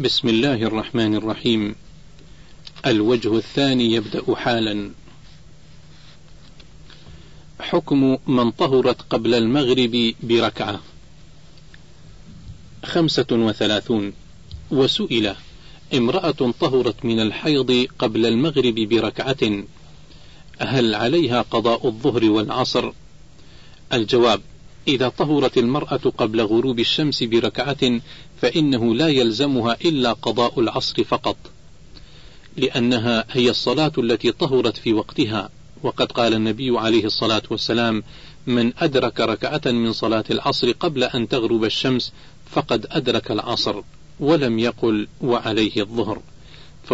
بسم الله الرحمن الرحيم. الوجه الثاني يبدأ حالا. حكم من طهرت قبل المغرب بركعة. خمسة وثلاثون. وسئل امرأة طهرت من الحيض قبل المغرب بركعة. هل عليها قضاء الظهر والعصر؟ الجواب إذا طهرت المرأة قبل غروب الشمس بركعة فإنه لا يلزمها إلا قضاء العصر فقط لأنها هي الصلاة التي طهرت في وقتها. وقد قال النبي عليه الصلاة والسلام من أدرك ركعة من صلاة العصر قبل أن تغرب الشمس فقد أدرك العصر ولم يقل وعليه الظهر.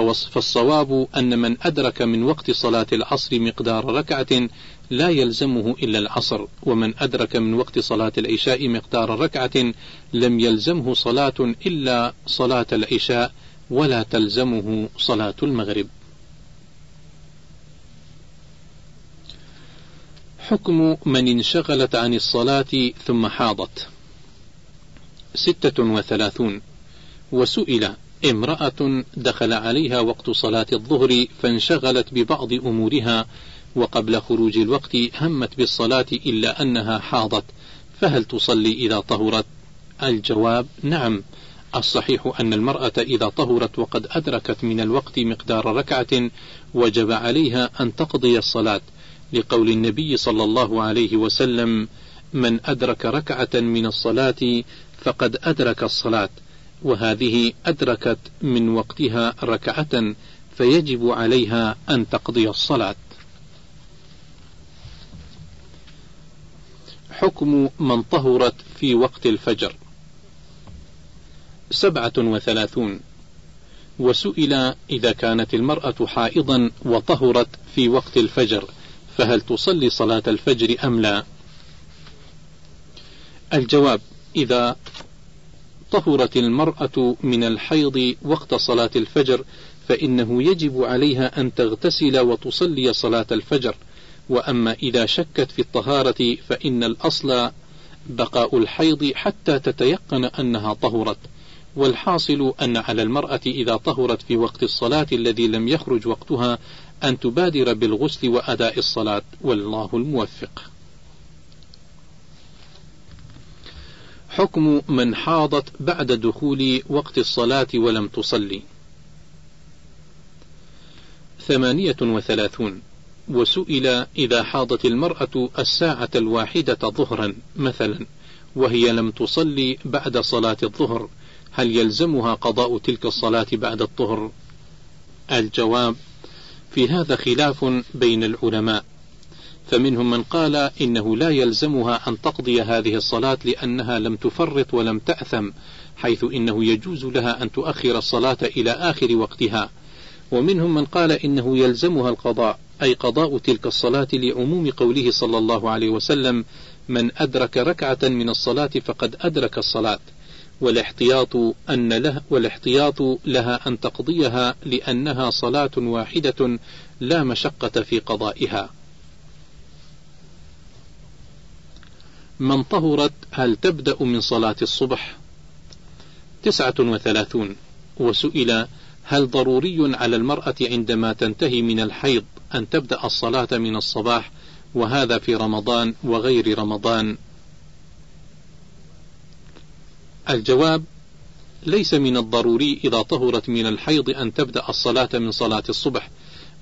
فالصواب أن من أدرك من وقت صلاة العصر مقدار ركعة لا يلزمه إلا العصر ومن أدرك من وقت صلاة العشاء مقدار ركعة لم يلزمه صلاة إلا صلاة العشاء ولا تلزمه صلاة المغرب. حكم من انشغلت عن الصلاة ثم حاضت. ستة وثلاثون. وسئل امرأة دخل عليها وقت صلاة الظهر فانشغلت ببعض أمورها وقبل خروج الوقت همت بالصلاة إلا أنها حاضت فهل تصلي إذا طهرت؟ الجواب نعم الصحيح أن المرأة إذا طهرت وقد أدركت من الوقت مقدار ركعة وجب عليها أن تقضي الصلاة لقول النبي صلى الله عليه وسلم من أدرك ركعة من الصلاة فقد أدرك الصلاة وهذه أدركت من وقتها ركعة فيجب عليها أن تقضي الصلاة. حكم من طهرت في وقت الفجر سبعة وثلاثون وسئل إذا كانت المرأة حائضا وطهرت في وقت الفجر فهل تصلي صلاة الفجر أم لا؟ الجواب إذا طهرت المرأة من الحيض وقت صلاة الفجر فإنه يجب عليها أن تغتسل وتصلي صلاة الفجر. وأما إذا شكت في الطهارة فإن الأصل بقاء الحيض حتى تتيقن أنها طهرت. والحاصل أن على المرأة إذا طهرت في وقت الصلاة الذي لم يخرج وقتها أن تبادر بالغسل وأداء الصلاة. والله الموفق. حكم من حاضت بعد دخول وقت الصلاة ولم تصلي. ثمانية وثلاثون. وسئل إذا حاضت المرأة الساعة الواحدة ظهرا مثلا وهي لم تصلي بعد صلاة الظهر هل يلزمها قضاء تلك الصلاة بعد الظهر؟ الجواب في هذا خلاف بين العلماء. فمنهم من قال إنه لا يلزمها أن تقضي هذه الصلاة لأنها لم تفرط ولم تأثم حيث إنه يجوز لها أن تؤخر الصلاة إلى آخر وقتها. ومنهم من قال إنه يلزمها القضاء أي قضاء تلك الصلاة لعموم قوله صلى الله عليه وسلم من أدرك ركعة من الصلاة فقد أدرك الصلاة والاحتياط أن له والاحتياط لها أن تقضيها لأنها صلاة واحدة لا مشقة في قضائها. من طهرت هل تبدأ من صلاة الصبح؟ تسعة وثلاثون. وسئل هل ضروري على المرأة عندما تنتهي من الحيض أن تبدأ الصلاة من الصباح وهذا في رمضان وغير رمضان؟ الجواب ليس من الضروري إذا طهرت من الحيض أن تبدأ الصلاة من صلاة الصبح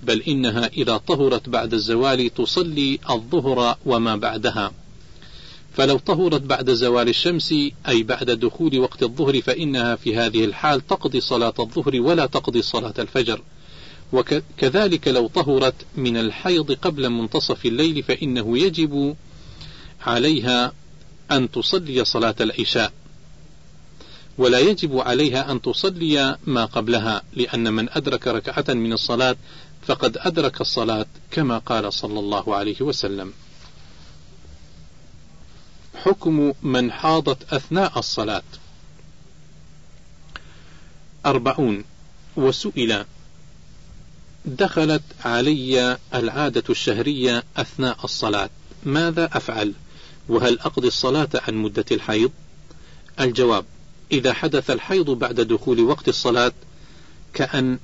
بل إنها إذا طهرت بعد الزوال تصلي الظهر وما بعدها. فلو طهرت بعد زوال الشمس أي بعد دخول وقت الظهر فإنها في هذه الحال تقضي صلاة الظهر ولا تقضي صلاة الفجر. وكذلك لو طهرت من الحيض قبل منتصف الليل فإنه يجب عليها أن تصلي صلاة العشاء. ولا يجب عليها أن تصلي ما قبلها لأن من أدرك ركعة من الصلاة فقد أدرك الصلاة كما قال صلى الله عليه وسلم. حكم من حاضت أثناء الصلاة. أربعون. وسئل دخلت علي العادة الشهرية أثناء الصلاة ماذا أفعل؟ وهل أقضي الصلاة عن مدة الحيض؟ الجواب إذا حدث الحيض بعد دخول وقت الصلاة كأن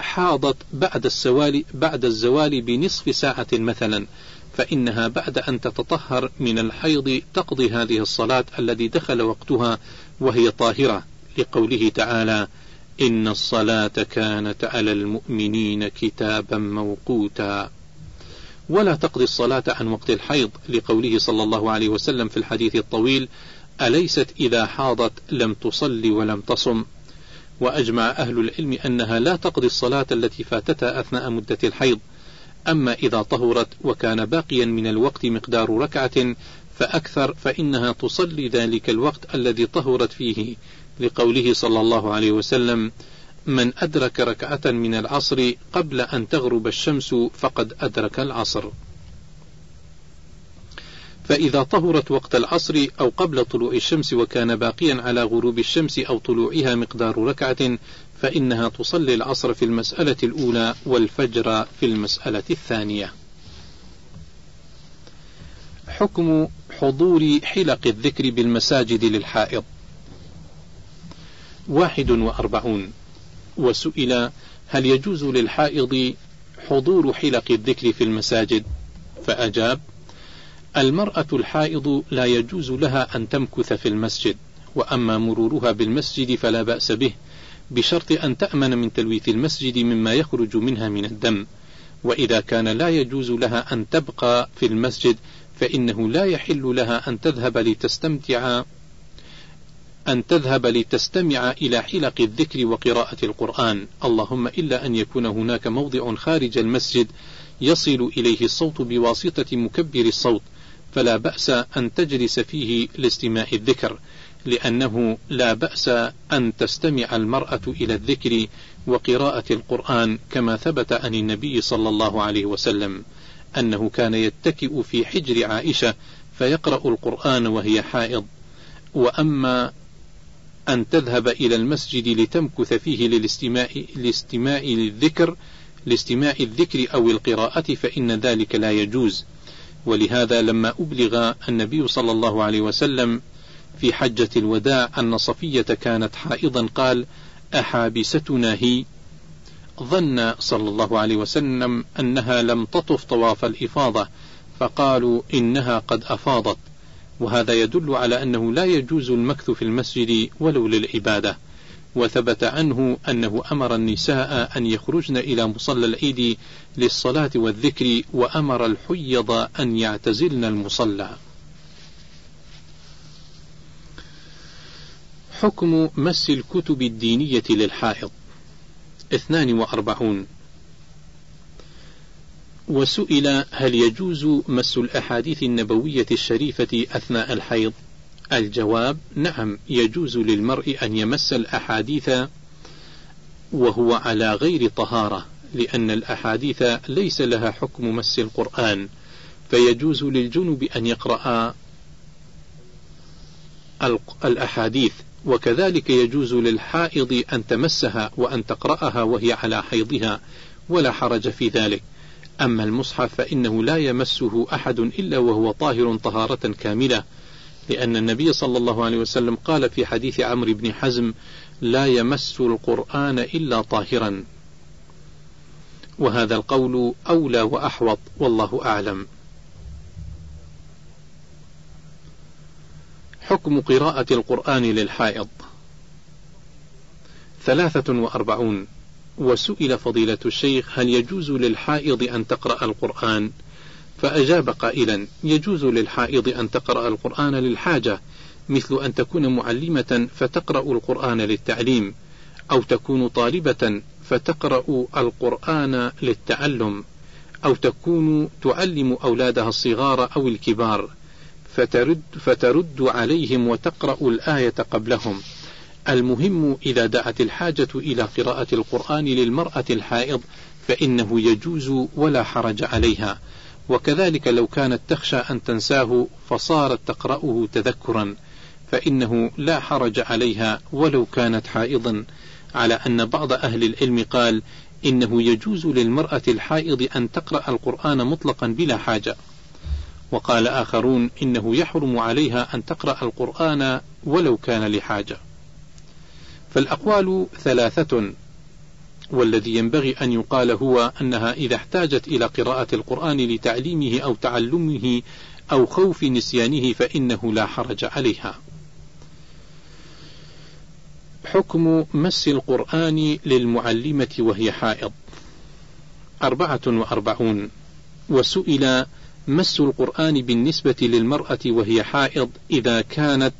حاضت بعد السوال بعد الزوال بنصف ساعة مثلا فإنها بعد أن تتطهر من الحيض تقضي هذه الصلاة الذي دخل وقتها وهي طاهرة لقوله تعالى إن الصلاة كانت على المؤمنين كتابا موقوتا. ولا تقضي الصلاة عن وقت الحيض لقوله صلى الله عليه وسلم في الحديث الطويل أليست إذا حاضت لم تصلي ولم تصم؟ وأجمع أهل العلم أنها لا تقضي الصلاة التي فاتتها أثناء مدة الحيض أما إذا طهرت وكان باقيا من الوقت مقدار ركعة فأكثر فإنها تصلي ذلك الوقت الذي طهرت فيه. لقوله صلى الله عليه وسلم من أدرك ركعة من العصر قبل أن تغرب الشمس فقد أدرك العصر. فإذا طهرت وقت العصر أو قبل طلوع الشمس وكان باقيا على غروب الشمس أو طلوعها مقدار ركعة فإنها تصلي العصر في المسألة الأولى والفجر في المسألة الثانية. حكم حضور حلق الذكر بالمساجد للحائض. واحد وأربعون. وسئل هل يجوز للحائض حضور حلق الذكر في المساجد؟ فأجاب المرأة الحائض لا يجوز لها أن تمكث في المسجد وأما مرورها بالمسجد فلا بأس به بشرط أن تأمن من تلويث المسجد مما يخرج منها من الدم وإذا كان لا يجوز لها أن تبقى في المسجد فإنه لا يحل لها أن تذهب لتستمتع أن تذهب لتستمع إلى حلق الذكر وقراءة القرآن، اللهم إلا أن يكون هناك موضع خارج المسجد يصل إليه الصوت بواسطة مكبر الصوت، فلا بأس أن تجلس فيه لاستماع الذكر، لأنه لا بأس أن تستمع المرأة إلى الذكر وقراءة القرآن كما ثبت عن النبي صلى الله عليه وسلم أنه كان يتكئ في حجر عائشة فيقرأ القرآن وهي حائض. وأما أن تذهب إلى المسجد لتمكث فيه للاستماع لاستماع للذكر لاستماع الذكر أو القراءة فإن ذلك لا يجوز. ولهذا لما أبلغ النبي صلى الله عليه وسلم في حجة الوداع أن صفية كانت حائضا قال أحابستنا هي؟ ظن صلى الله عليه وسلم أنها لم تطف طواف الإفاضة فقالوا إنها قد أفاضت وهذا يدل على أنه لا يجوز المكث في المسجد ولو للعبادة وثبت عنه أنه أمر النساء أن يخرجن إلى مصلى العيد للصلاة والذكر وأمر الحيض أن يعتزلن المصلى. حكم مس الكتب الدينية للحائض اثنان وأربعون. وسئل هل يجوز مس الأحاديث النبوية الشريفة أثناء الحيض؟ الجواب نعم يجوز للمرء أن يمس الأحاديث وهو على غير طهارة لأن الأحاديث ليس لها حكم مس القرآن. فيجوز للجنب أن يقرأ الأحاديث. وكذلك يجوز للحائض أن تمسها وأن تقرأها وهي على حيضها ولا حرج في ذلك. أما المصحف فإنه لا يمسه أحد إلا وهو طاهر طهارة كاملة لأن النبي صلى الله عليه وسلم قال في حديث عمرو بن حزم لا يمس القرآن إلا طاهرا. وهذا القول أولى وأحوط والله أعلم. حكم قراءة القرآن للحائض. ثلاثة وأربعون. وسئل فضيلة الشيخ هل يجوز للحائض أن تقرأ القرآن؟ فأجاب قائلا يجوز للحائض أن تقرأ القرآن للحاجة مثل أن تكون معلمة فتقرأ القرآن للتعليم أو تكون طالبة فتقرأ القرآن للتعلم أو تكون تعلم أولادها الصغار أو الكبار. فترد, فترد عليهم وتقرأ الآية قبلهم. المهم إذا دعت الحاجة إلى قراءة القرآن للمرأة الحائض فإنه يجوز ولا حرج عليها. وكذلك لو كانت تخشى أن تنساه فصارت تقرأه تذكرا فإنه لا حرج عليها ولو كانت حائضا. على أن بعض أهل العلم قال إنه يجوز للمرأة الحائض أن تقرأ القرآن مطلقا بلا حاجة. وقال آخرون إنه يحرم عليها أن تقرأ القرآن ولو كان لحاجة فالأقوال ثلاثة والذي ينبغي أن يقال هو أنها إذا احتاجت إلى قراءة القرآن لتعليمه أو تعلمه أو خوف نسيانه فإنه لا حرج عليها. حكم مس القرآن للمعلمة وهي حائض أربعة وأربعون وسئل مس القرآن بالنسبة للمرأة وهي حائض إذا كانت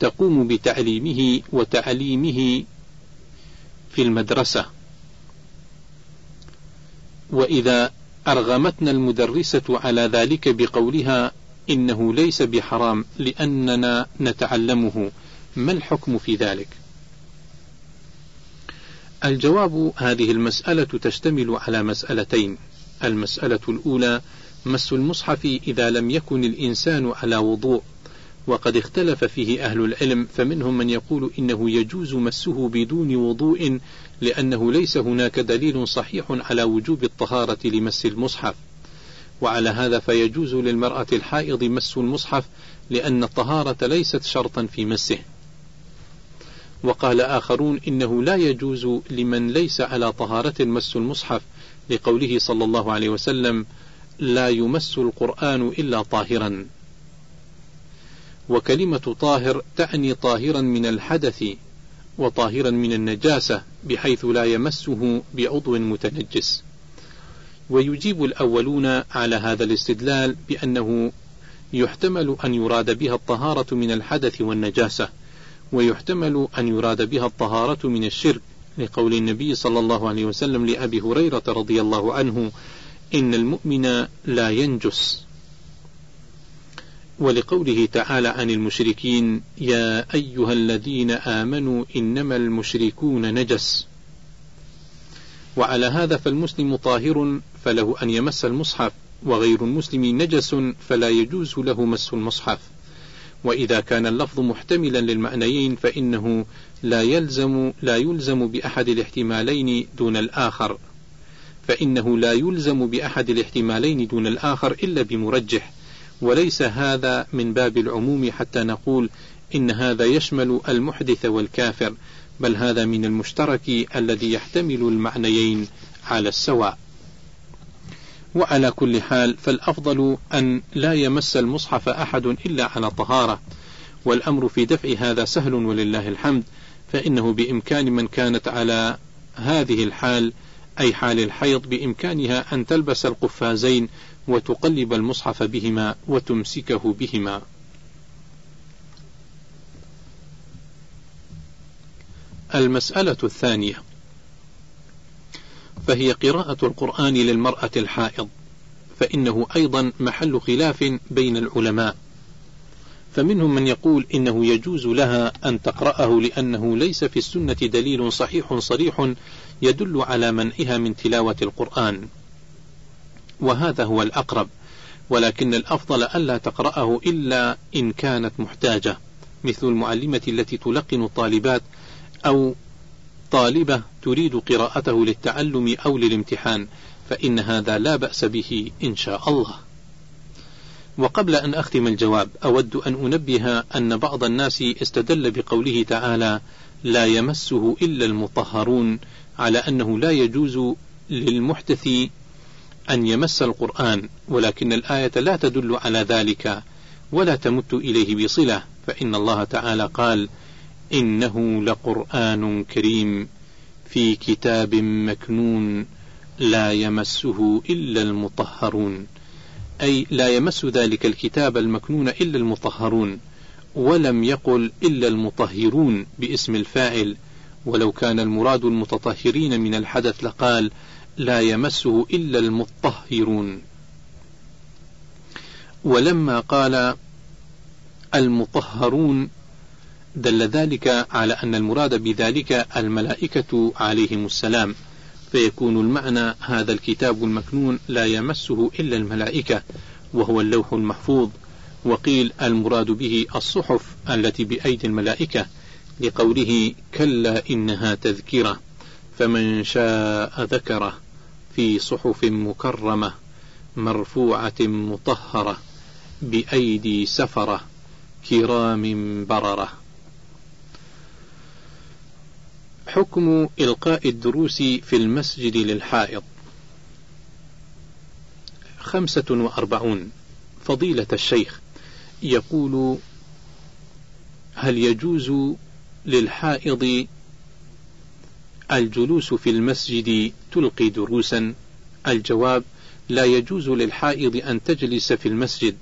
تقوم بتعليمه وتعليمه في المدرسة. وإذا أرغمتنا المدرسة على ذلك بقولها إنه ليس بحرام لأننا نتعلمه. ما الحكم في ذلك؟ الجواب هذه المسألة تشتمل على مسألتين. المسألة الأولى مس المصحف إذا لم يكن الإنسان على وضوء. وقد اختلف فيه أهل العلم فمنهم من يقول إنه يجوز مسه بدون وضوء لأنه ليس هناك دليل صحيح على وجوب الطهارة لمس المصحف. وعلى هذا فيجوز للمرأة الحائض مس المصحف لأن الطهارة ليست شرطا في مسه. وقال آخرون إنه لا يجوز لمن ليس على طهارة مس المصحف لقوله صلى الله عليه وسلم لا يمس القرآن إلا طاهرا. وكلمة طاهر تعني طاهرا من الحدث وطاهرا من النجاسة بحيث لا يمسه بعضو متنجس. ويجيب الأولون على هذا الاستدلال بأنه يحتمل أن يراد بها الطهارة من الحدث والنجاسة ويحتمل أن يراد بها الطهارة من الشرك لقول النبي صلى الله عليه وسلم لأبي هريرة رضي الله عنه إن المؤمن لا ينجس. ولقوله تعالى عن المشركين يا أيها الذين آمنوا إنما المشركون نجس. وعلى هذا فالمسلم طاهر فله أن يمس المصحف وغير المسلم نجس فلا يجوز له مس المصحف. وإذا كان اللفظ محتملا للمعنيين فإنه لا يلزم لا يلزم بأحد الاحتمالين دون الآخر. فإنه لا يلزم بأحد الاحتمالين دون الآخر إلا بمرجح. وليس هذا من باب العموم حتى نقول إن هذا يشمل المحدث والكافر بل هذا من المشترك الذي يحتمل المعنيين على السواء. وعلى كل حال فالأفضل أن لا يمس المصحف أحد إلا على طهارة. والأمر في دفع هذا سهل ولله الحمد فإنه بإمكان من كانت على هذه الحال أي حال الحيض بإمكانها أن تلبس القفازين وتقلب المصحف بهما وتمسكه بهما. المسألة الثانية. فهي قراءة القرآن للمرأة الحائض فإنه أيضا محل خلاف بين العلماء. فمنهم من يقول إنه يجوز لها أن تقرأه لأنه ليس في السنة دليل صحيح صريح يدل على منعها من تلاوة القرآن وهذا هو الأقرب ولكن الأفضل ألا تقرأه إلا إن كانت محتاجة مثل المعلمة التي تلقن الطالبات أو طالبة تريد قراءته للتعلم أو للامتحان فإن هذا لا بأس به إن شاء الله. وقبل أن أختم الجواب أود أن أنبه أن بعض الناس استدل بقوله تعالى: لا يمسه إلا المطهرون على أنه لا يجوز للمحدث أن يمس القرآن ولكن الآية لا تدل على ذلك ولا تمت إليه بصلة فإن الله تعالى قال: إنه لقرآن كريم في كتاب مكنون لا يمسه إلا المطهرون. أي لا يمس ذلك الكتاب المكنون إلا المطهرون ولم يقل إلا المطهرون باسم الفاعل. ولو كان المراد المتطهرين من الحدث لقال لا يمسه إلا المطهرون. ولما قال المطهرون دل ذلك على أن المراد بذلك الملائكة عليهم السلام فيكون المعنى هذا الكتاب المكنون لا يمسه إلا الملائكة وهو اللوح المحفوظ وقيل المراد به الصحف التي بأيدي الملائكة لقوله كلا إنها تذكرة فمن شاء ذكره في صحف مكرمة مرفوعة مطهرة بأيدي سفرة كرام بررة. حكم إلقاء الدروس في المسجد للحائض. خمسة وأربعون. فضيلة الشيخ يقول هل يجوز للحائض. الجلوس في المسجد تلقي دروسا. الجواب لا يجوز للحائض أن تجلس في المسجد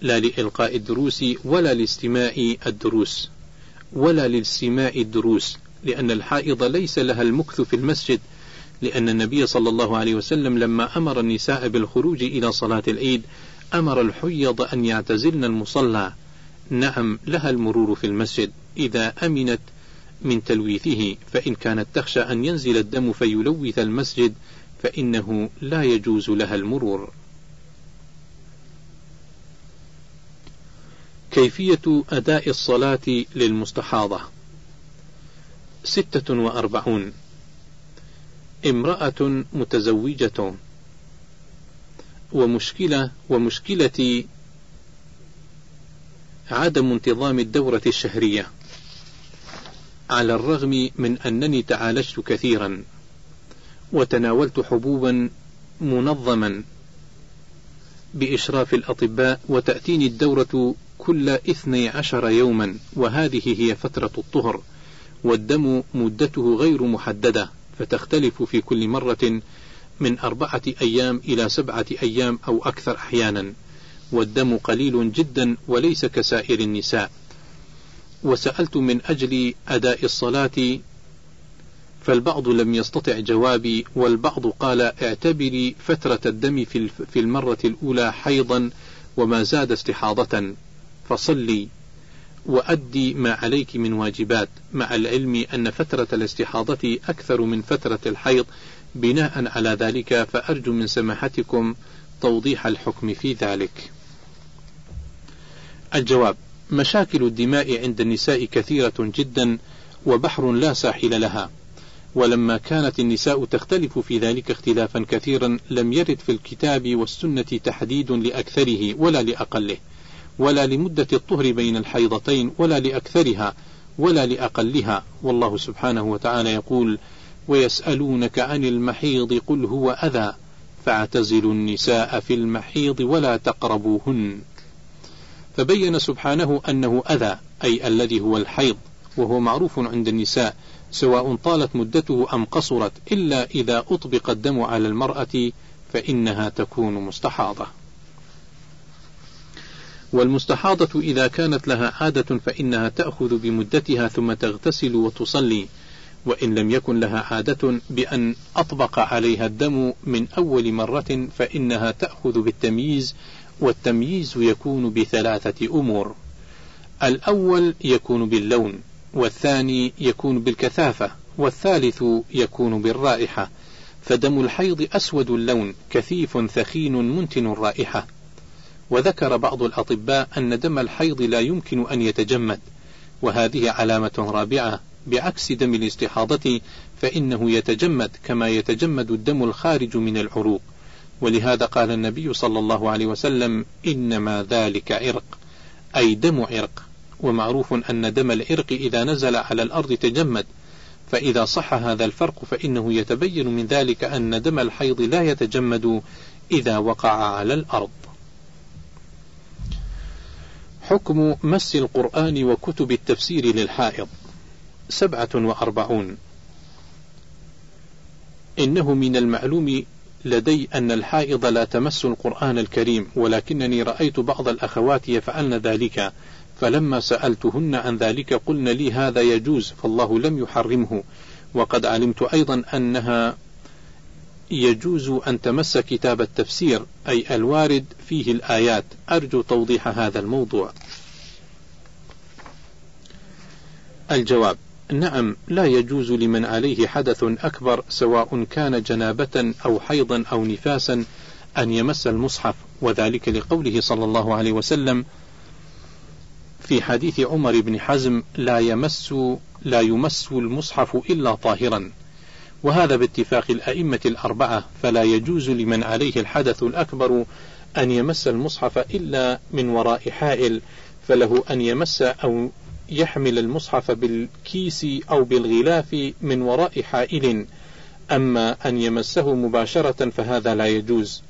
لا لإلقاء الدروس ولا لاستماع الدروس ولا لاستماع الدروس لأن الحائض ليس لها المكث في المسجد لأن النبي صلى الله عليه وسلم لما أمر النساء بالخروج إلى صلاة العيد أمر الحيض أن يعتزلن المصلى. نعم لها المرور في المسجد. إذا أمنت من تلويثه فإن كانت تخشى أن ينزل الدم فيلوث المسجد فإنه لا يجوز لها المرور. كيفية أداء الصلاة للمستحاضة؟ ستة وأربعون. امرأة متزوجة. ومشكلة ومشكلة عدم انتظام الدورة الشهرية على الرغم من أنني تعالجت كثيرا وتناولت حبوبا منظما بإشراف الأطباء وتأتيني الدورة كل اثني عشر يوما وهذه هي فترة الطهر والدم مدته غير محددة فتختلف في كل مرة من أربعة أيام إلى سبعة أيام أو أكثر أحيانا. والدم قليل جدا وليس كسائر النساء وسألت من أجل أداء الصلاة فالبعض لم يستطع جوابي والبعض قال اعتبري فترة الدم في المرة الأولى حيضا وما زاد استحاضة فصلي وأدي ما عليك من واجبات مع العلم أن فترة الاستحاضة أكثر من فترة الحيض بناء على ذلك فأرجو من سماحتكم توضيح الحكم في ذلك. الجواب: مشاكل الدماء عند النساء كثيرة جدا وبحر لا ساحل لها. ولما كانت النساء تختلف في ذلك اختلافا كثيرا لم يرد في الكتاب والسنة تحديد لأكثره ولا لأقله. ولا لمدة الطهر بين الحيضتين ولا لأكثرها ولا لأقلها والله سبحانه وتعالى يقول ويسألونك عن المحيض قل هو أذى فاعتزلوا النساء في المحيض ولا تقربوهن فبين سبحانه أنه أذى أي الذي هو الحيض وهو معروف عند النساء سواء طالت مدته أم قصرت إلا إذا أطبق الدم على المرأة فإنها تكون مستحاضة. والمستحاضة إذا كانت عادة عادة فإنها تأخذ بمدتها ثم تغتسل وتصلي وإن لم يكن لها عادة بأن أطبق عليها الدم من أول مرة فإنها تأخذ بالتمييز والتمييز يكون بثلاثة أمور. الأول يكون باللون والثاني يكون بالكثافة والثالث يكون بالرائحة. فدم الحيض أسود اللون كثيف ثخين منتن الرائحة. وذكر بعض الأطباء أن دم الحيض لا يمكن أن يتجمد وهذه علامة رابعة. بعكس دم الاستحاضة فإنه يتجمد كما يتجمد الدم الخارج من العروق. ولهذا قال النبي صلى الله عليه وسلم إنما ذلك عرق أي دم عرق ومعروف أن دم العرق إذا نزل على الأرض تجمد فإذا صح هذا الفرق فإنه يتبين من ذلك أن دم الحيض لا يتجمد إذا وقع على الأرض. حكم مس القرآن وكتب التفسير للحائض سبعة وأربعون. إنه من المعلوم لدي أن الحائض لا تمس القرآن الكريم ولكنني رأيت بعض الأخوات يفعلن ذلك فلما سألتهن عن ذلك قلن لي هذا يجوز فالله لم يحرمه. وقد علمت أيضا أنها يجوز أن تمس كتاب التفسير أي الوارد فيه الآيات. أرجو توضيح هذا الموضوع. الجواب. نعم لا يجوز لمن عليه حدث أكبر سواء كان جنابة أو حيضا أو نفاسا أن يمس المصحف وذلك لقوله صلى الله عليه وسلم في حديث عمر بن حزم لا يمس لا يمس المصحف إلا طاهرا. وهذا باتفاق الأئمة الأربعة فلا يجوز لمن عليه الحدث الأكبر أن يمس المصحف إلا من وراء حائل فله أن يمس أو يحمل المصحف بالكيس أو بالغلاف من وراء حائل. أما أن يمسه مباشرة فهذا لا يجوز.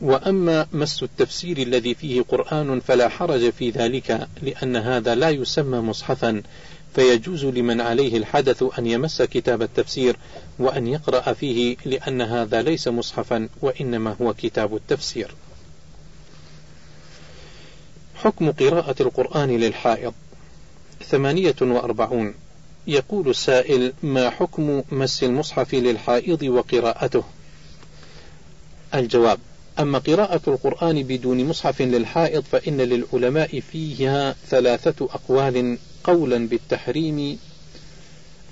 وأما مس التفسير الذي فيه قرآن فلا حرج في ذلك لأن هذا لا يسمى مصحفا. فيجوز لمن عليه الحدث أن يمس كتاب التفسير وأن يقرأ فيه لأن هذا ليس مصحفا وإنما هو كتاب التفسير. حكم قراءة القرآن للحائض؟ ثمانية وأربعون. يقول السائل ما حكم مس المصحف للحائض وقراءته؟ الجواب أما قراءة القرآن بدون مصحف للحائض فإن للعلماء فيها ثلاثة أقوال قولا بالتحريم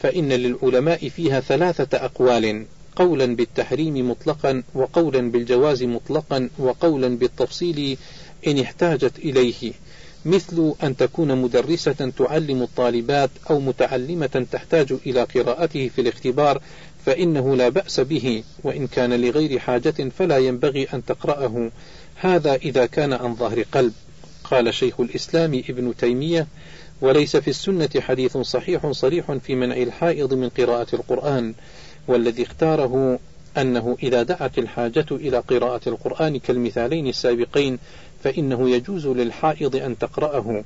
فإن للعلماء فيها ثلاثة أقوال قولا بالتحريم مطلقا وقولا بالجواز مطلقا وقولا بالتفصيل إن احتاجت إليه مثل أن تكون مدرسة تعلم الطالبات أو متعلمة تحتاج إلى قراءته في الاختبار فإنه لا بأس به وإن كان لغير حاجة فلا ينبغي أن تقرأه. هذا إذا كان عن ظهر قلب. قال شيخ الإسلام ابن تيمية وليس في السنة حديث صحيح صريح في منع الحائض من قراءة القرآن والذي اختاره أنه إذا دعت الحاجة إلى قراءة القرآن كالمثالين السابقين فإنه يجوز للحائض أن تقرأه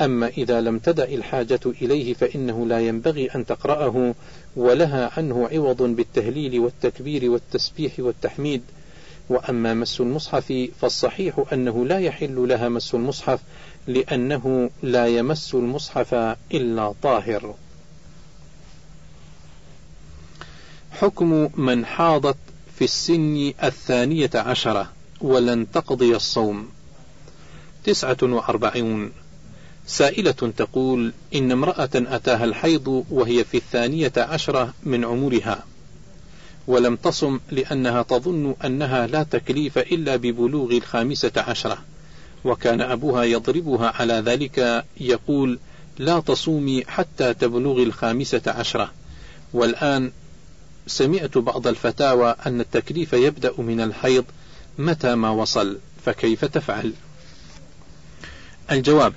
أما إذا لم تدع الحاجة إليه فإنه لا ينبغي أن تقرأه ولها عنه عوض بالتهليل والتكبير والتسبيح والتحميد وأما مس المصحف فالصحيح أنه لا يحل لها مس المصحف لأنه لا يمس المصحف إلا طاهر. حكم من حاضت في السن الثانية عشرة ولن تقضي الصوم. تسعة وأربعون سائلة تقول إن امرأة أتاها الحيض وهي في الثانية عشرة من عمرها ولم تصم لأنها تظن أنها لا تكليف إلا ببلوغ الخامسة عشرة. وكان أبوها يضربها على ذلك يقول لا تصومي حتى تبلغي الخامسة عشرة. والآن سمعت بعض الفتاوى أن التكليف يبدأ من الحيض متى ما وصل فكيف تفعل؟ الجواب.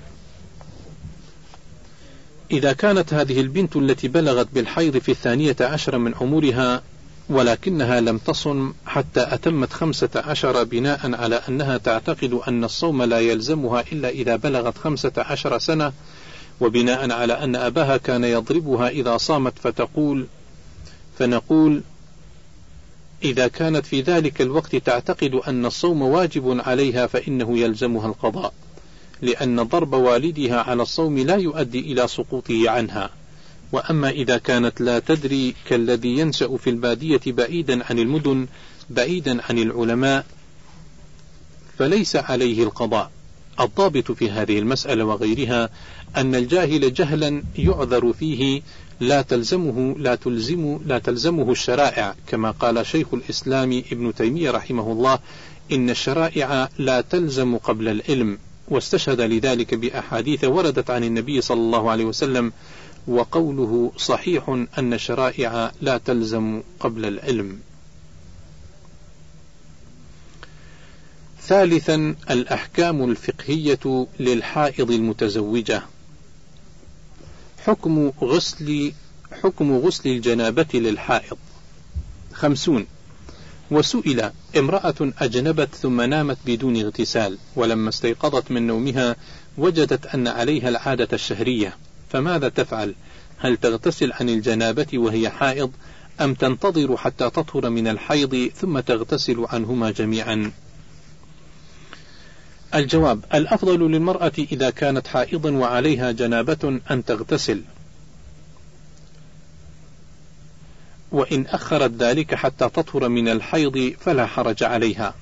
إذا كانت هذه البنت التي بلغت بالحيض في الثانية عشر من عمرها ولكنها لم تصم حتى أتمت خمسة عشر بناء على أنها تعتقد أن الصوم لا يلزمها إلا إذا بلغت خمسة عشر سنة وبناء على أن أباها كان يضربها إذا صامت فتقول فنقول إذا كانت في ذلك الوقت تعتقد أن الصوم واجب عليها فإنه يلزمها القضاء. لأن ضرب والدها على الصوم لا يؤدي إلى سقوطه عنها. وأما إذا كانت لا تدري كالذي ينشأ في البادية بعيدا عن المدن بعيدا عن العلماء فليس عليه القضاء. الضابط في هذه المسألة وغيرها أن الجاهل جهلا يعذر فيه لا تلزمه لا تلزم لا تلزمه الشرائع. كما قال شيخ الإسلام ابن تيمية رحمه الله إن الشرائع لا تلزم قبل العلم. واستشهد لذلك بأحاديث وردت عن النبي صلى الله عليه وسلم وقوله صحيح أن الشرائع لا تلزم قبل العلم. ثالثا الأحكام الفقهية للحائض المتزوجة. حكم غسل حكم غسل الجنابة للحائض. خمسون وسئل امرأة أجنبت ثم نامت بدون اغتسال ولما استيقظت من نومها وجدت أن عليها العادة الشهرية. فماذا تفعل؟ هل تغتسل عن الجنابة وهي حائض أم تنتظر حتى تطهر من الحيض ثم تغتسل عنهما جميعا؟ الجواب الأفضل للمرأة إذا كانت حائضا وعليها جنابة أن تغتسل. وإن أخرت ذلك حتى تطهر من الحيض فلا حرج عليها.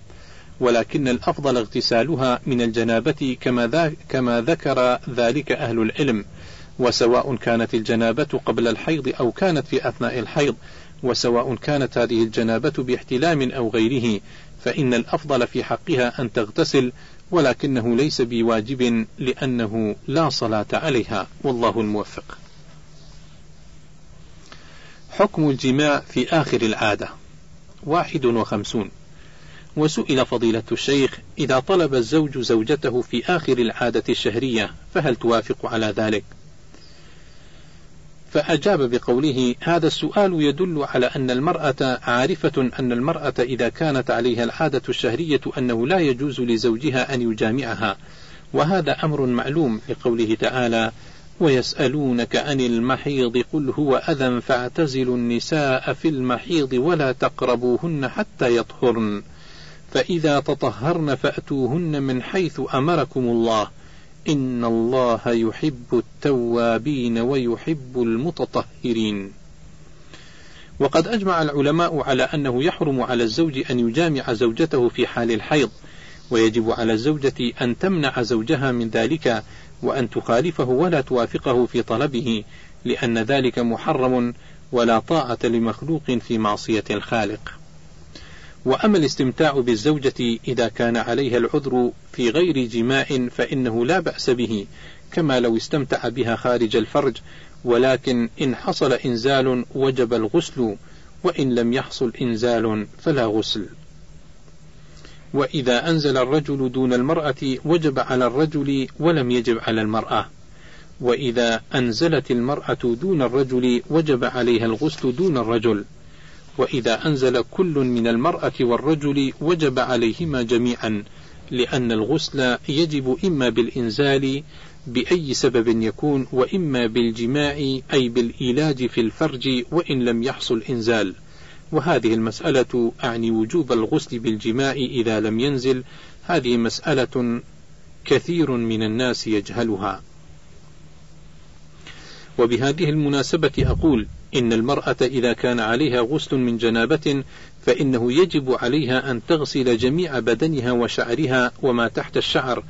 ولكن الأفضل اغتسالها من الجنابة كما, كما ذكر ذلك أهل العلم. وسواء كانت الجنابة قبل الحيض أو كانت في أثناء الحيض وسواء كانت هذه الجنابة باحتلام أو غيره فإن الأفضل في حقها أن تغتسل ولكنه ليس بواجب لأنه لا صلاة عليها. والله الموفق. حكم الجماع في آخر العادة. واحد وخمسون. وسئل فضيلة الشيخ إذا طلب الزوج زوجته في آخر العادة الشهرية فهل توافق على ذلك؟ فأجاب بقوله هذا السؤال يدل على أن المرأة عارفة أن المرأة إذا كانت عليها العادة الشهرية أنه لا يجوز لزوجها أن يجامعها. وهذا أمر معلوم لقوله تعالى ويسألونك عن المحيض قل هو أذى فاعتزلوا النساء في المحيض ولا تقربوهن حتى يطهرن. فإذا تطهرن فأتوهن من حيث أمركم الله. إن الله يحب التوابين ويحب المتطهرين. وقد أجمع العلماء على أنه يحرم على الزوج أن يجامع زوجته في حال الحيض ويجب على الزوجة أن تمنع زوجها من ذلك وأن تخالفه ولا توافقه في طلبه لأن ذلك محرم ولا طاعة لمخلوق في معصية الخالق. وأما الاستمتاع بالزوجة إذا كان عليها العذر في غير جماع فإنه لا بأس به كما لو استمتع بها خارج الفرج ولكن إن حصل إنزال وجب الغسل وإن لم يحصل إنزال فلا غسل. وإذا أنزل الرجل دون المرأة وجب على الرجل ولم يجب على المرأة. وإذا أنزلت المرأة دون الرجل وجب عليها الغسل دون الرجل. وإذا أنزل كل من المرأة والرجل وجب عليهما جميعا لأن الغسل يجب إما بالإنزال بأي سبب يكون وإما بالجماع أي بالإيلاج في الفرج وإن لم يحصل إنزال. وهذه المسألة أعني وجوب الغسل بالجماع إذا لم ينزل. هذه مسألة كثير من الناس يجهلها. وبهذه المناسبة أقول إن المرأة إذا كان عليها غسل من جنابة فإنه يجب عليها أن تغسل جميع بدنها وشعرها وما تحت الشعر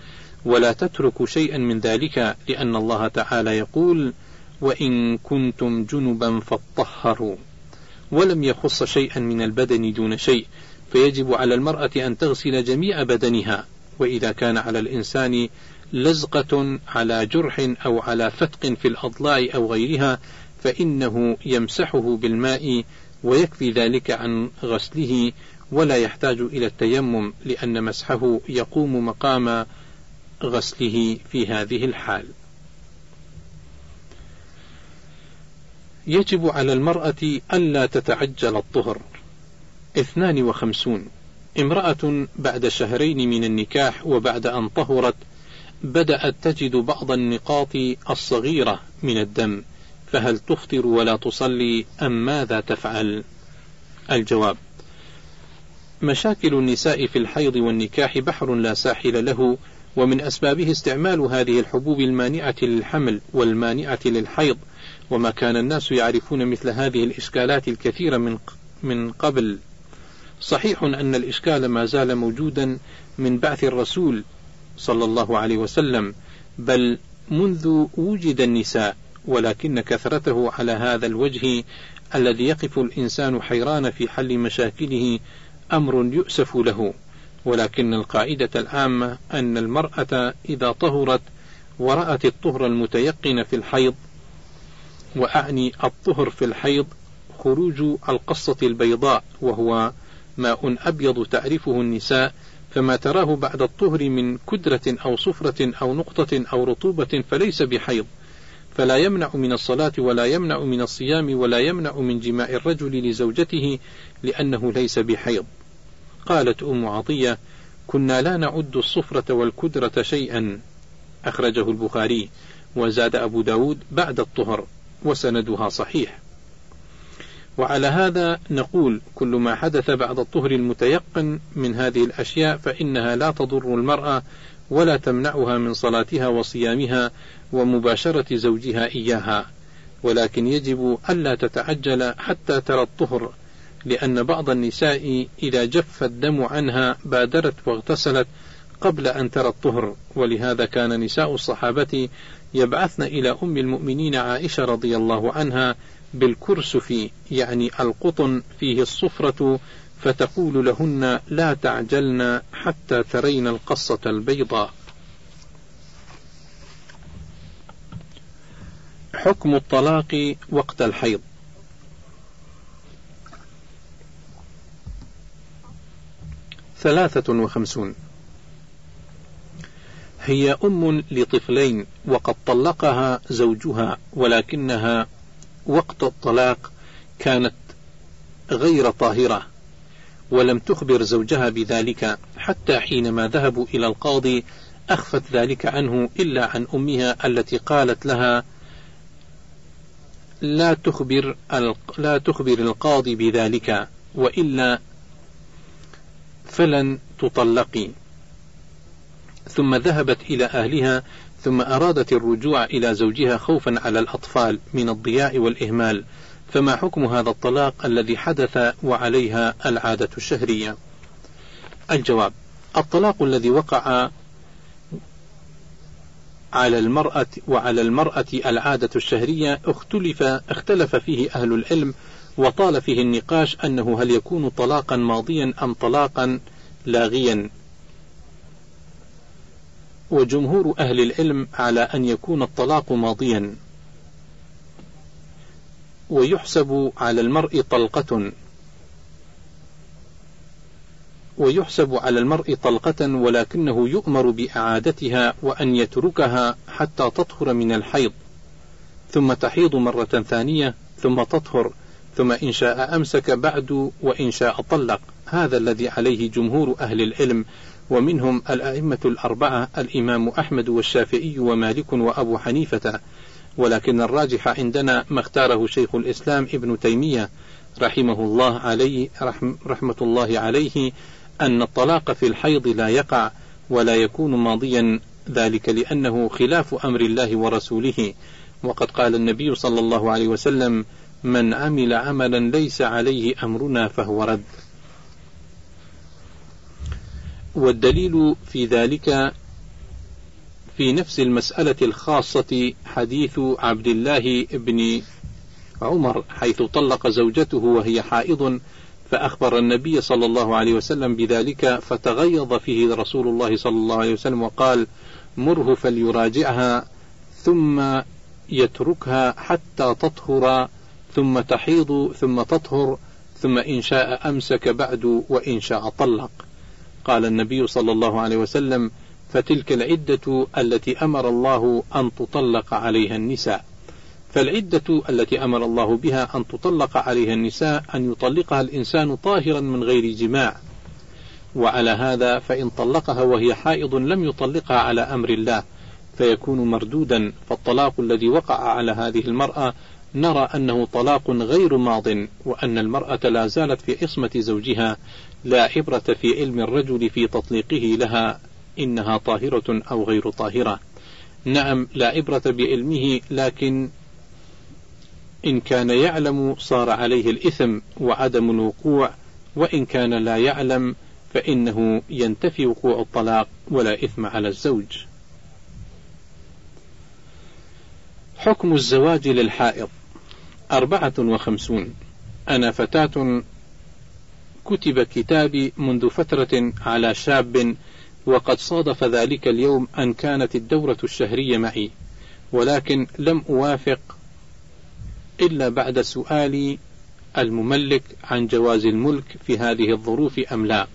ولا تترك شيئا من ذلك لأن الله تعالى يقول وإن كنتم جنبا فاطهروا ولم يخص شيئا من البدن دون شيء فيجب على المرأة أن تغسل جميع بدنها وإذا كان على الإنسان لزقة على جرح أو على فتق في الأضلاع أو غيرها فإنه يمسحه بالماء ويكفي ذلك عن غسله ولا يحتاج إلى التيمم لأن مسحه يقوم مقام غسله في هذه الحال. يجب على المرأة ألا تتعجل الطهر. اثنان وخمسون امرأة بعد شهرين من النكاح وبعد أن طهرت بدأت تجد بعض النقاط الصغيرة من الدم فهل تفطر ولا تصلي أم ماذا تفعل الجواب مشاكل النساء في الحيض والنكاح بحر لا ساحل له ومن أسبابه استعمال هذه الحبوب المانعة للحمل والمانعة للحيض وما كان الناس يعرفون مثل هذه الإشكالات الكثيرة من من قبل. صحيح أن الإشكال ما زال موجودا من بعث الرسول صلى الله عليه وسلم بل منذ وجد النساء ولكن كثرته على هذا الوجه الذي يقف الإنسان حيران في حل مشاكله أمر يؤسف له. ولكن القاعدة العامة أن المرأة إذا طهرت ورأت الطهر المتيقن في الحيض وأعني الطهر في الحيض خروج القصة البيضاء وهو ماء أبيض تعرفه النساء فما تراه بعد الطهر من كدرة أو صفرة أو نقطة أو رطوبة فليس بحيض. فلا يمنع من الصلاة ولا يمنع من الصيام ولا يمنع من جماع الرجل لزوجته لأنه ليس بحيض. قالت أم عطية كنا لا نعد الصفرة والكدرة شيئا. أخرجه البخاري. وزاد أبو داود بعد الطهر. وسندها صحيح. وعلى هذا نقول كل ما حدث بعد الطهر المتيقن من هذه الأشياء فإنها لا تضر المرأة ولا تمنعها من صلاتها وصيامها ومباشرة زوجها إياها. ولكن يجب ألا تتعجل حتى ترى الطهر لأن بعض النساء إذا جف الدم عنها بادرت واغتسلت قبل أن ترى الطهر. ولهذا كان نساء الصحابة يبعثن إلى أم المؤمنين عائشة رضي الله عنها بالكرسف يعني القطن فيه الصفرة فتقول لهن لا تعجلن حتى ترين القصة البيضاء. حكم الطلاق وقت الحيض. ثلاثة وخمسون. هي أم لطفلين وقد طلقها زوجها ولكنها وقت الطلاق كانت غير طاهرة ولم تخبر زوجها بذلك حتى حينما ذهبوا إلى القاضي أخفت ذلك عنه إلا عن أمها التي قالت لها لا تخبر لا تخبر القاضي بذلك وإلا فلن تطلقي. ثم ذهبت إلى أهلها ثم أرادت الرجوع إلى زوجها خوفا على الأطفال من الضياع والإهمال. فما حكم هذا الطلاق الذي حدث وعليها العادة الشهرية؟ الجواب الطلاق الذي وقع على المرأة وعلى المرأة العادة الشهرية اختلف اختلف فيه أهل العلم وطال فيه النقاش أنه هل يكون طلاقا ماضيا أم طلاقا لاغيا. وجمهور أهل العلم على أن يكون الطلاق ماضيا. ويحسب على المرء طلقة. ويحسب على المرء طلقة ولكنه يؤمر بإعادتها وأن يتركها حتى تطهر من الحيض. ثم تحيض مرة ثانية ثم تطهر ثم إن شاء أمسك بعد وإن شاء طلق. هذا الذي عليه جمهور أهل العلم ومنهم الأئمة الأربعة الإمام أحمد والشافعي ومالك وأبو حنيفة. ولكن الراجح عندنا ما اختاره شيخ الإسلام ابن تيمية رحمه الله عليه رحم رحمة الله عليه أن الطلاق في الحيض لا يقع ولا يكون ماضيا ذلك لأنه خلاف أمر الله ورسوله. وقد قال النبي صلى الله عليه وسلم من عمل عملا ليس عليه أمرنا فهو رد. والدليل في ذلك في نفس المسألة الخاصة حديث عبد الله بن عمر حيث طلق زوجته وهي حائض فأخبر النبي صلى الله عليه وسلم بذلك فتغيظ فيه رسول الله صلى الله عليه وسلم وقال مره فليراجعها ثم يتركها حتى تطهر ثم تحيض ثم تطهر ثم إن شاء أمسك بعد وإن شاء طلق. قال النبي صلى الله عليه وسلم فتلك العدة التي أمر الله أن تطلق عليها النساء. فالعدة التي أمر الله بها أن تطلق عليها النساء أن يطلقها الإنسان طاهرا من غير جماع. وعلى هذا فإن طلقها وهي حائض لم يطلقها على أمر الله فيكون مردودا. فالطلاق الذي وقع على هذه المرأة نرى أنه طلاق غير ماض وأن المرأة لا زالت في عصمة زوجها لا عبرة في علم الرجل في تطليقه لها إنها طاهرة أو غير طاهرة نعم لا عبرة بعلمه لكن إن كان يعلم صار عليه الإثم وعدم الوقوع وإن كان لا يعلم فإنه ينتفي وقوع الطلاق ولا إثم على الزوج. حكم الزواج للحائض أربعة وخمسون. أنا فتاة كتب كتابي منذ فترة على شاب وقد صادف ذلك اليوم أن كانت الدورة الشهرية معي ولكن لم أوافق إلا بعد سؤال المملك عن جواز الملك في هذه الظروف أم لا.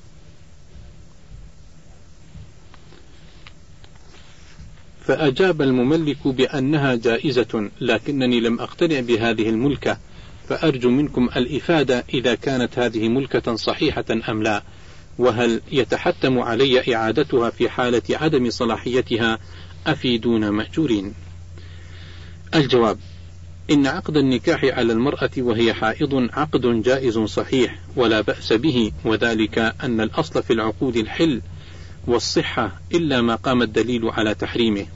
فأجاب المملك بأنها جائزة لكنني لم أقتنع بهذه الملكة فأرجو منكم الإفادة إذا كانت هذه ملكة صحيحة أم لا وهل يتحتم علي إعادتها في حالة عدم صلاحيتها أفيدون مأجورين. الجواب إن عقد النكاح على المرأة وهي حائض عقد جائز صحيح ولا بأس به وذلك أن الأصل في العقود الحل والصحة إلا ما قام الدليل على تحريمه.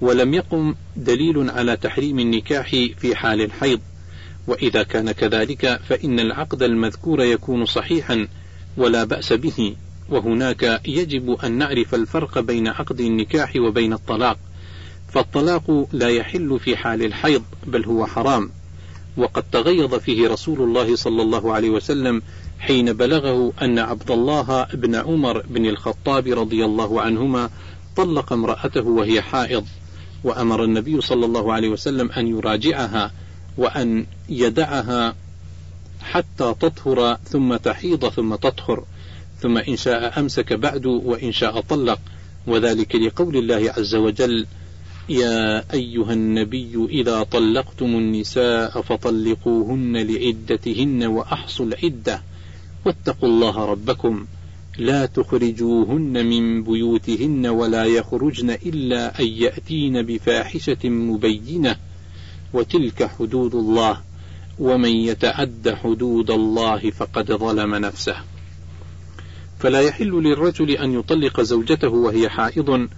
ولم يقم دليل على تحريم النكاح في حال الحيض. وإذا كان كذلك فإن العقد المذكور يكون صحيحا ولا بأس به. وهناك يجب أن نعرف الفرق بين عقد النكاح وبين الطلاق. فالطلاق لا يحل في حال الحيض بل هو حرام. وقد تغيظ فيه رسول الله صلى الله عليه وسلم حين بلغه أن عبد الله بن عمر بن الخطاب رضي الله عنهما طلق امرأته وهي حائض وأمر النبي صلى الله عليه وسلم أن يراجعها وأن يدعها حتى تطهر ثم تحيض ثم تطهر ثم إن شاء أمسك بعد وإن شاء طلق. وذلك لقول الله عز وجل يا أيها النبي إذا طلقتم النساء فطلقوهن لعدتهن وأحصوا العدة واتقوا الله ربكم. لا تخرجوهن من بيوتهن ولا يخرجن إلا أن يأتين بفاحشة مبينة. وتلك حدود الله. ومن يتعد حدود الله فقد ظلم نفسه. فلا يحل للرجل أن يطلق زوجته وهي حائض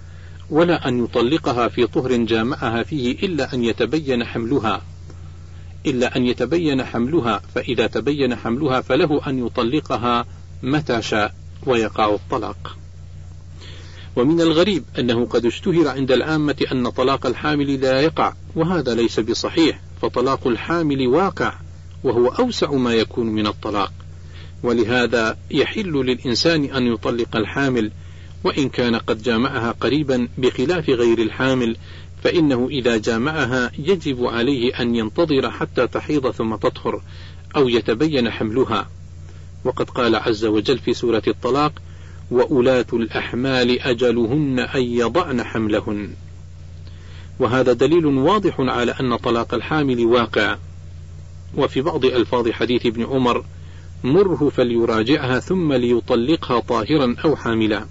ولا أن يطلقها في طهر جامعها فيه إلا أن يتبين حملها. إلا أن يتبين حملها فإذا تبين حملها فله أن يطلقها متى شاء ويقع الطلاق. ومن الغريب أنه قد اشتهر عند العامة أن طلاق الحامل لا يقع وهذا ليس بصحيح فطلاق الحامل واقع وهو أوسع ما يكون من الطلاق. ولهذا يحل للإنسان أن يطلق الحامل وإن كان قد جامعها قريبا بخلاف غير الحامل فإنه إذا جامعها يجب عليه أن ينتظر حتى تحيض ثم تطهر أو يتبين حملها. وقد قال عز وجل في سورة الطلاق وأولاة الأحمال أجلهن أن يضعن حملهن. وهذا دليل واضح على أن طلاق الحامل واقع. وفي بعض ألفاظ حديث ابن عمر مره فليراجعها ثم ليطلقها طاهرا أو حاملا.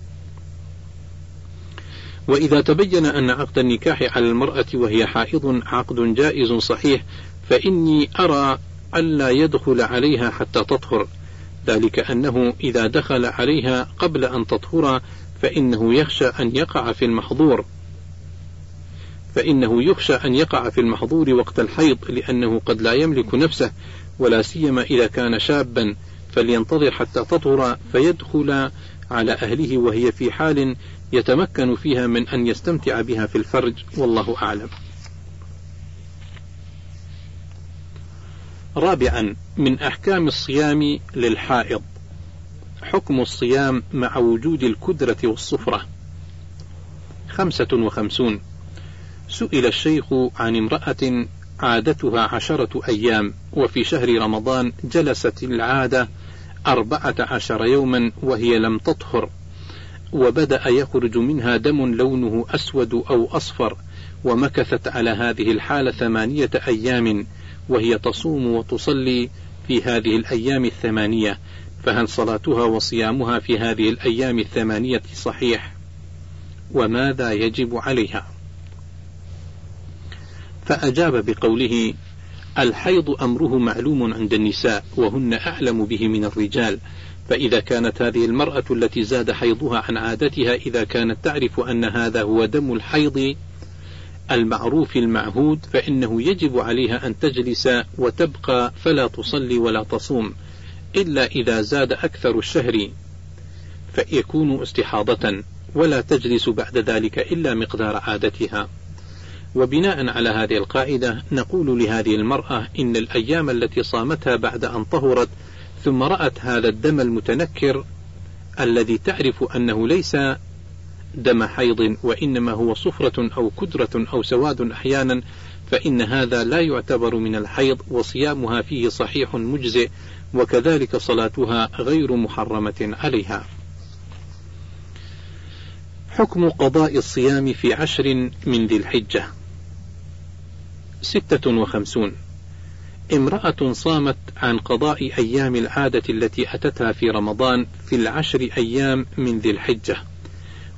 وإذا تبين أن عقد النكاح على المرأة وهي حائض عقد جائز صحيح فإني أرى ألا يدخل عليها حتى تطهر. ذلك أنه إذا دخل عليها قبل أن تطهر فإنه يخشى أن يقع في المحظور. فإنه يخشى أن يقع في المحظور وقت الحيض لأنه قد لا يملك نفسه ولا سيما إذا كان شابا. فلينتظر حتى تطهر فيدخل على أهله وهي في حال يتمكن فيها من أن يستمتع بها في الفرج والله أعلم. رابعا من أحكام الصيام للحائض. حكم الصيام مع وجود الكدرة والصفرة. خمسة وخمسون. سئل الشيخ عن امرأة عادتها عشرة أيام وفي شهر رمضان جلست العادة أربعة عشر يوما وهي لم تطهر. وبدأ يخرج منها دم لونه أسود أو أصفر ومكثت على هذه الحالة ثمانية أيام وهي تصوم وتصلي في هذه الأيام الثمانية فهل صلاتها وصيامها في هذه الأيام الثمانية صحيح؟ وماذا يجب عليها؟ فأجاب بقوله الحيض أمره معلوم عند النساء وهن أعلم به من الرجال فإذا كانت هذه المرأة التي زاد حيضها عن عادتها إذا كانت تعرف أن هذا هو دم الحيض المعروف المعهود فإنه يجب عليها أن تجلس وتبقى فلا تصلي ولا تصوم إلا إذا زاد أكثر الشهر فيكون استحاضة ولا تجلس بعد ذلك إلا مقدار عادتها. وبناء على هذه القاعدة نقول لهذه المرأة إن الأيام التي صامتها بعد أن طهرت ثم رأت هذا الدم المتنكر الذي تعرف أنه ليس دم حيض وإنما هو صفرة أو كدرة أو سواد أحيانا فإن هذا لا يعتبر من الحيض وصيامها فيه صحيح مجزئ وكذلك صلاتها غير محرمة عليها. حكم قضاء الصيام في عشر من ذي الحجة ستة وخمسون امرأة صامت عن قضاء أيام العادة التي أتتها في رمضان في العشر أيام من ذي الحجة.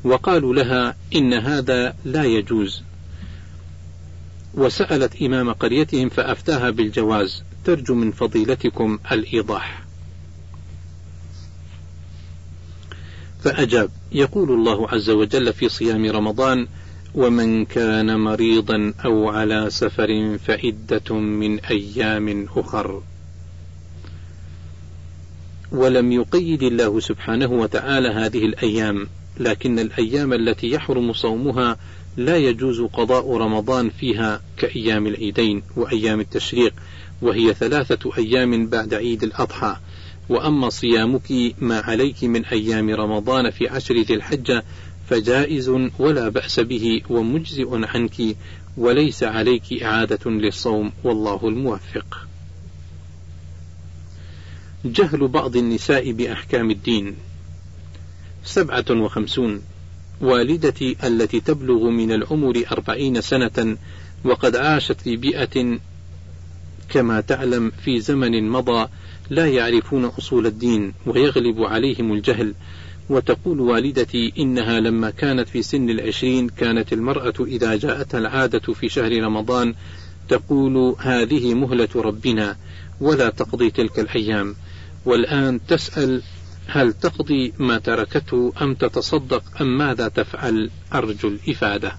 وقالوا لها إن هذا لا يجوز. وسألت إمام قريتهم فأفتاها بالجواز. ترجو من فضيلتكم الإيضاح. فأجاب. يقول الله عز وجل في صيام رمضان ومن كان مريضا أو على سفر فعدة من أيام أخر. ولم يقيد الله سبحانه وتعالى هذه الأيام لكن الأيام التي يحرم صومها لا يجوز قضاء رمضان فيها كأيام العيدين وأيام التشريق وهي ثلاثة أيام بعد عيد الأضحى. وأما صيامك ما عليك من أيام رمضان في عشر ذي الحجة فجائز ولا بأس به ومجزئ عنك وليس عليك إعادة للصوم والله الموفق. جهل بعض النساء بأحكام الدين سبعة وخمسون والدتي التي تبلغ من العمر أربعين سنة وقد عاشت في بيئة كما تعلم في زمن مضى لا يعرفون أصول الدين ويغلب عليهم الجهل وتقول والدتي إنها لما كانت في سن العشرين كانت المرأة إذا جاءتها العادة في شهر رمضان تقول هذه مهلة ربنا ولا تقضي تلك الأيام. والآن تسأل هل تقضي ما تركته أم تتصدق أم ماذا تفعل؟ أرجو الإفادة.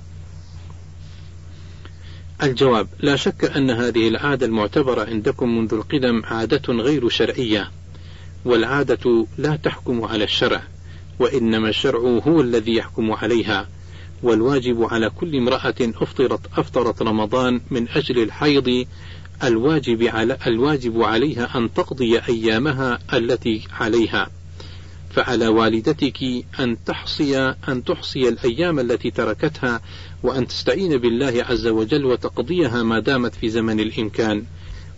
الجواب لا شك أن هذه العادة المعتبرة عندكم منذ القدم عادة غير شرعية والعادة لا تحكم على الشرع. وإنما الشرع هو الذي يحكم عليها والواجب على كل امرأة أفطرت أفطرت رمضان من أجل الحيض الواجب على الواجب عليها أن تقضي أيامها التي عليها. فعلى والدتك أن تحصي أن تحصي الأيام التي تركتها وأن تستعين بالله عز وجل وتقضيها ما دامت في زمن الإمكان.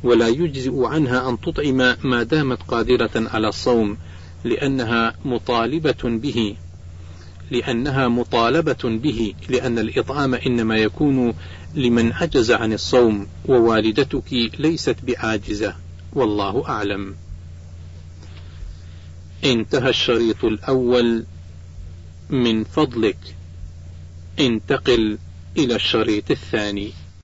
ولا يجزئ عنها أن تطعم ما دامت قادرة على الصوم. لأنها مطالبة به. لأنها مطالبة به. لأن الإطعام إنما يكون لمن عجز عن الصوم ووالدتك ليست بعاجزة. والله أعلم. انتهى الشريط الأول من فضلك. انتقل إلى الشريط الثاني.